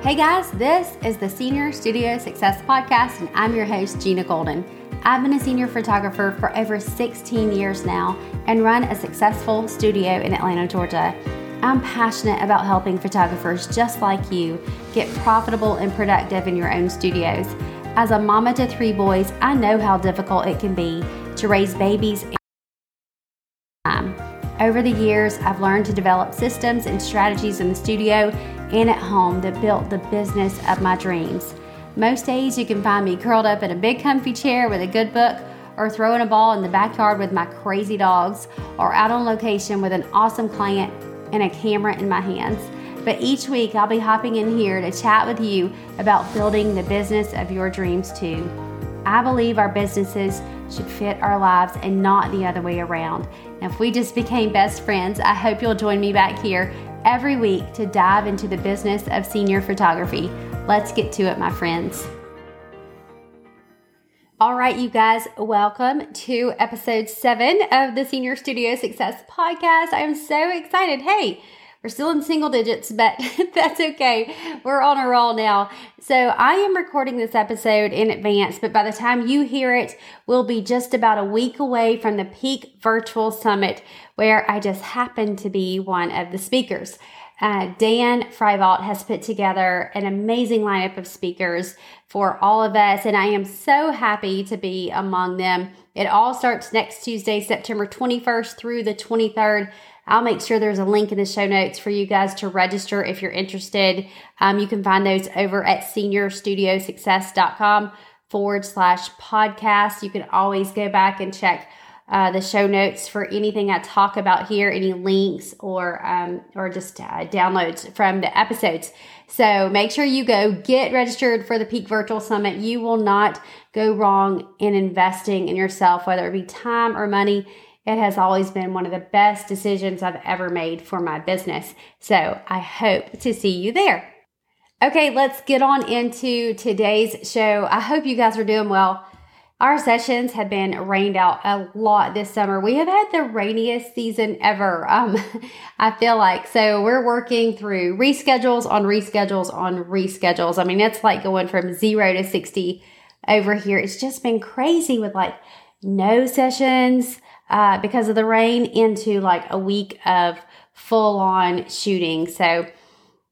Hey guys, this is the Senior Studio Success Podcast, and I'm your host, Gina Golden. I've been a senior photographer for over 16 years now and run a successful studio in Atlanta, Georgia. I'm passionate about helping photographers just like you get profitable and productive in your own studios. As a mama to three boys, I know how difficult it can be to raise babies. Over the years, I've learned to develop systems and strategies in the studio and at home that built the business of my dreams. Most days, you can find me curled up in a big comfy chair with a good book, or throwing a ball in the backyard with my crazy dogs, or out on location with an awesome client and a camera in my hands. But each week, I'll be hopping in here to chat with you about building the business of your dreams too. I believe our businesses should fit our lives and not the other way around. If we just became best friends, I hope you'll join me back here every week to dive into the business of senior photography. Let's get to it, my friends. All right, you guys, welcome to episode seven of the Senior Studio Success Podcast. I am so excited. Hey, we're still in single digits, but that's okay. We're on a roll now. So I am recording this episode in advance, but by the time you hear it, we'll be just about a week away from the Peak Virtual Summit, where I just happen to be one of the speakers. Uh, Dan Freibalt has put together an amazing lineup of speakers for all of us, and I am so happy to be among them. It all starts next Tuesday, September 21st through the 23rd. I'll make sure there's a link in the show notes for you guys to register if you're interested. Um, you can find those over at seniorstudiosuccess.com forward slash podcast. You can always go back and check uh, the show notes for anything I talk about here, any links or um, or just uh, downloads from the episodes. So make sure you go get registered for the Peak Virtual Summit. You will not go wrong in investing in yourself, whether it be time or money. It has always been one of the best decisions I've ever made for my business. So I hope to see you there. Okay, let's get on into today's show. I hope you guys are doing well. Our sessions have been rained out a lot this summer. We have had the rainiest season ever. Um, I feel like so we're working through reschedules on reschedules on reschedules. I mean, it's like going from zero to 60 over here. It's just been crazy with like no sessions, uh, because of the rain into like a week of full on shooting. So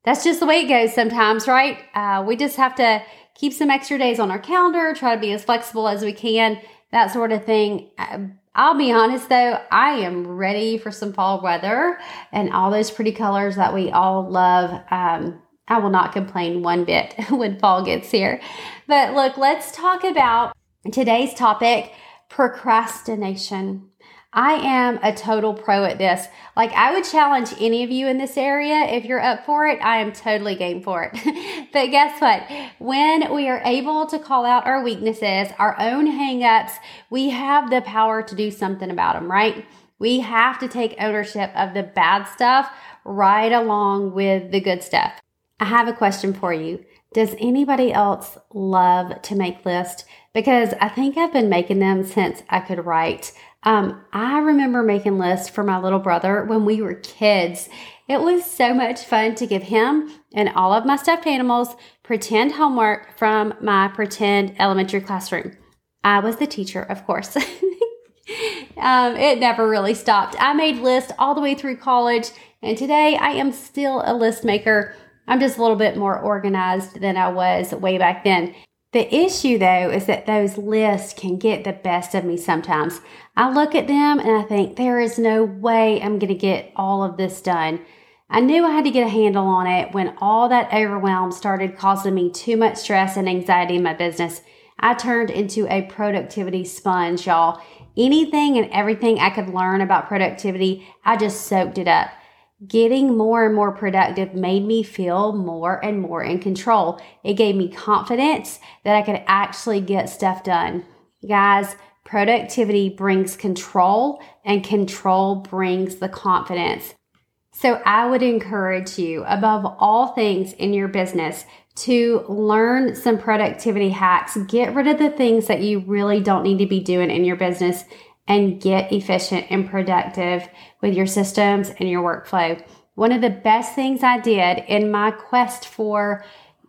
that's just the way it goes sometimes, right? Uh, we just have to keep some extra days on our calendar, try to be as flexible as we can, that sort of thing. Uh, I'll be honest though, I am ready for some fall weather and all those pretty colors that we all love. Um, I will not complain one bit when fall gets here. But look, let's talk about today's topic procrastination. I am a total pro at this. Like, I would challenge any of you in this area. If you're up for it, I am totally game for it. but guess what? When we are able to call out our weaknesses, our own hangups, we have the power to do something about them, right? We have to take ownership of the bad stuff right along with the good stuff. I have a question for you. Does anybody else love to make lists? Because I think I've been making them since I could write. Um, I remember making lists for my little brother when we were kids. It was so much fun to give him and all of my stuffed animals pretend homework from my pretend elementary classroom. I was the teacher, of course. um, it never really stopped. I made lists all the way through college, and today I am still a list maker. I'm just a little bit more organized than I was way back then. The issue, though, is that those lists can get the best of me sometimes. I look at them and I think, there is no way I'm going to get all of this done. I knew I had to get a handle on it when all that overwhelm started causing me too much stress and anxiety in my business. I turned into a productivity sponge, y'all. Anything and everything I could learn about productivity, I just soaked it up. Getting more and more productive made me feel more and more in control. It gave me confidence that I could actually get stuff done. Guys, productivity brings control and control brings the confidence. So I would encourage you above all things in your business to learn some productivity hacks. Get rid of the things that you really don't need to be doing in your business and get efficient and productive with your systems and your workflow. One of the best things I did in my quest for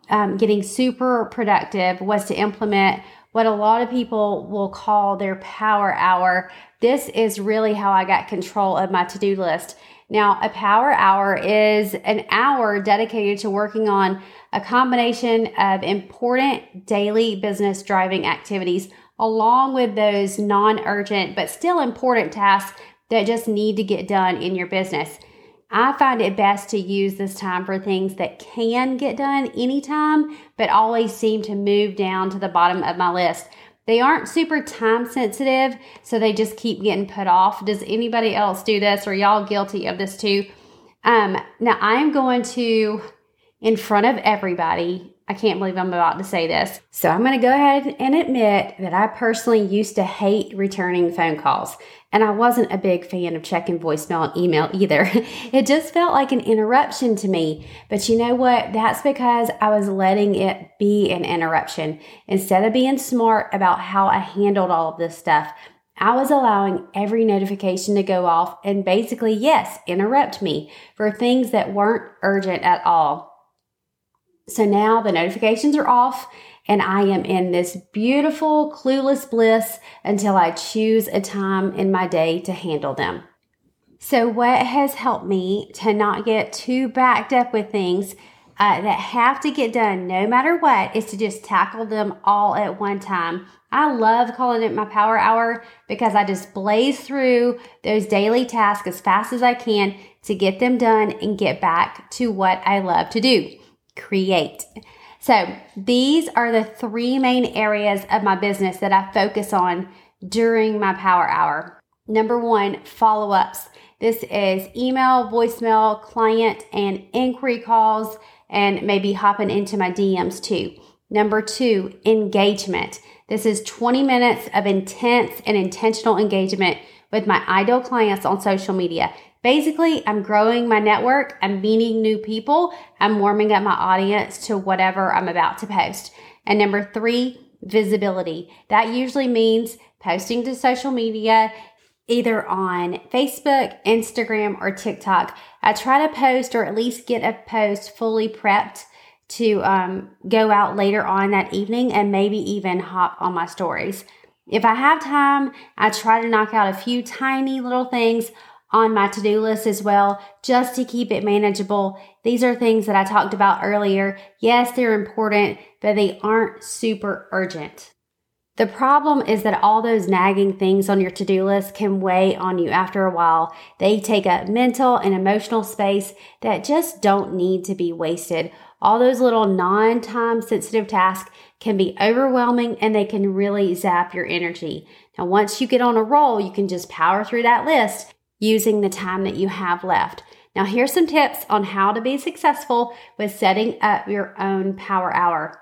um, getting super productive was to implement what a lot of people will call their power hour. This is really how I got control of my to do list. Now, a power hour is an hour dedicated to working on a combination of important daily business driving activities, along with those non urgent but still important tasks that just need to get done in your business. I find it best to use this time for things that can get done anytime, but always seem to move down to the bottom of my list. They aren't super time sensitive, so they just keep getting put off. Does anybody else do this? Or y'all guilty of this too? Um, now I am going to, in front of everybody, I can't believe I'm about to say this. So I'm going to go ahead and admit that I personally used to hate returning phone calls. And I wasn't a big fan of checking voicemail and email either. It just felt like an interruption to me. But you know what? That's because I was letting it be an interruption. Instead of being smart about how I handled all of this stuff, I was allowing every notification to go off and basically, yes, interrupt me for things that weren't urgent at all. So now the notifications are off and I am in this beautiful, clueless bliss until I choose a time in my day to handle them. So, what has helped me to not get too backed up with things uh, that have to get done no matter what is to just tackle them all at one time. I love calling it my power hour because I just blaze through those daily tasks as fast as I can to get them done and get back to what I love to do create. So, these are the three main areas of my business that I focus on during my power hour. Number one, follow ups. This is email, voicemail, client, and inquiry calls, and maybe hopping into my DMs too. Number two, engagement. This is 20 minutes of intense and intentional engagement with my ideal clients on social media. Basically, I'm growing my network, I'm meeting new people, I'm warming up my audience to whatever I'm about to post. And number three, visibility. That usually means posting to social media, either on Facebook, Instagram, or TikTok. I try to post or at least get a post fully prepped to um, go out later on that evening and maybe even hop on my stories. If I have time, I try to knock out a few tiny little things on my to do list as well, just to keep it manageable. These are things that I talked about earlier. Yes, they're important, but they aren't super urgent. The problem is that all those nagging things on your to do list can weigh on you after a while. They take up mental and emotional space that just don't need to be wasted. All those little non time sensitive tasks can be overwhelming and they can really zap your energy. Now, once you get on a roll, you can just power through that list using the time that you have left. Now, here's some tips on how to be successful with setting up your own power hour.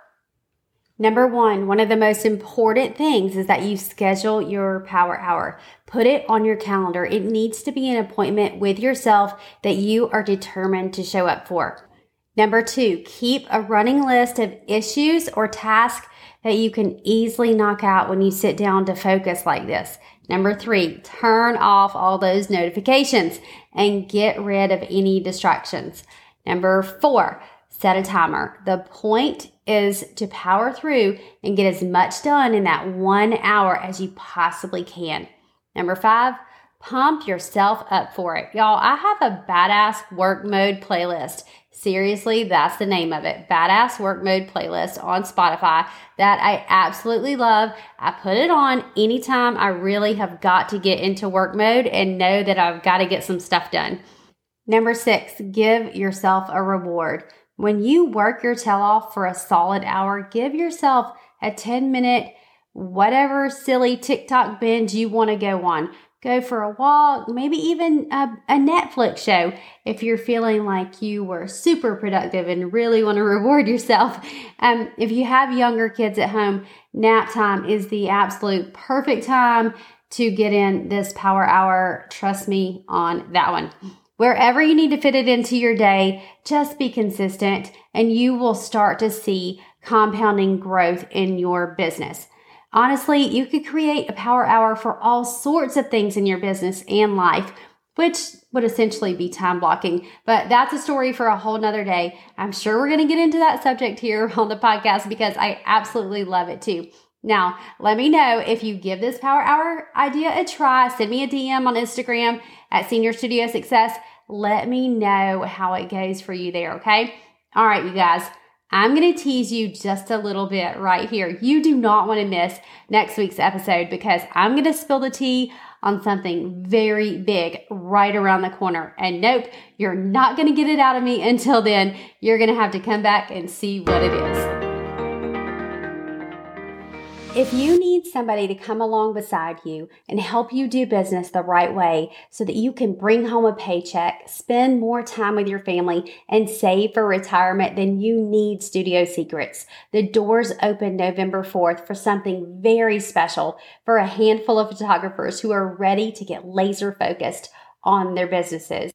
Number one, one of the most important things is that you schedule your power hour. Put it on your calendar. It needs to be an appointment with yourself that you are determined to show up for. Number two, keep a running list of issues or tasks that you can easily knock out when you sit down to focus like this. Number three, turn off all those notifications and get rid of any distractions. Number four, set a timer. The point is to power through and get as much done in that one hour as you possibly can. Number five, pump yourself up for it. Y'all, I have a badass work mode playlist. Seriously, that's the name of it. Badass Work Mode playlist on Spotify that I absolutely love. I put it on anytime I really have got to get into work mode and know that I've got to get some stuff done. Number six, give yourself a reward. When you work your tail off for a solid hour, give yourself a 10 minute, whatever silly TikTok binge you want to go on go for a walk, maybe even a, a, Netflix show if you're feeling like you were super productive and really want to reward yourself. Um, if you have younger kids at home, nap time is the absolute perfect time to get in this power hour. Trust me on that one. Wherever you need to fit it into your day, just be consistent and you will start to see compounding growth in your business. Honestly, you could create a power hour for all sorts of things in your business and life. which would essentially be time blocking. But that's a story for a whole nother day. I'm sure we're going to get into that subject here on the podcast because I absolutely love it too. Now, let me know if you give this Power Hour idea a try. Send me a DM on Instagram at Senior Studio Success. Let me know how it goes for you there, okay? All right, you guys. I'm going to tease you just a little bit right here. You do not want to miss next week's episode because I'm going to spill the tea on something very big right around the corner. And nope, you're not going to get it out of me until then. You're going to have to come back and see what it is. If you need somebody to come along beside you and help you do business the right way so that you can bring home a paycheck, spend more time with your family, and save for retirement, then you need Studio Secrets. The doors open November 4th for something very special for a handful of photographers who are ready to get laser focused on their businesses.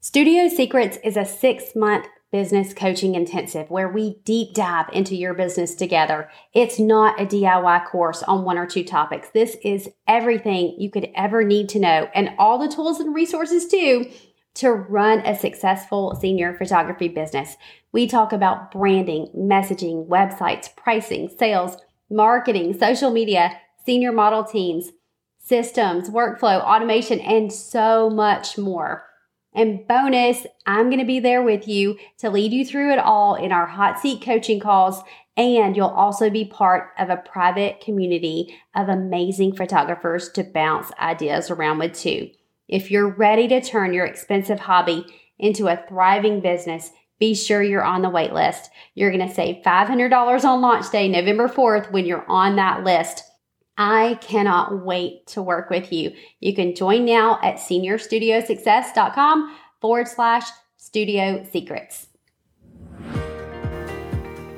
Studio Secrets is a six month Business Coaching Intensive, where we deep dive into your business together. It's not a DIY course on one or two topics. This is everything you could ever need to know and all the tools and resources too to run a successful senior photography business. We talk about branding, messaging, websites, pricing, sales, marketing, social media, senior model teams, systems, workflow, automation, and so much more. And bonus, I'm going to be there with you to lead you through it all in our hot seat coaching calls. And you'll also be part of a private community of amazing photographers to bounce ideas around with too. If you're ready to turn your expensive hobby into a thriving business, be sure you're on the wait list. You're going to save $500 on launch day, November 4th, when you're on that list. I cannot wait to work with you. You can join now at seniorstudiosuccess.com forward slash studio secrets.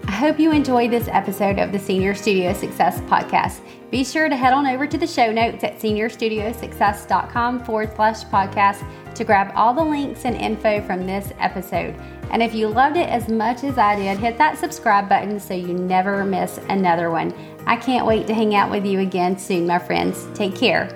I hope you enjoyed this episode of the Senior Studio Success Podcast. Be sure to head on over to the show notes at seniorstudiosuccess.com forward slash podcast to grab all the links and info from this episode. And if you loved it as much as I did, hit that subscribe button so you never miss another one. I can't wait to hang out with you again soon, my friends. Take care.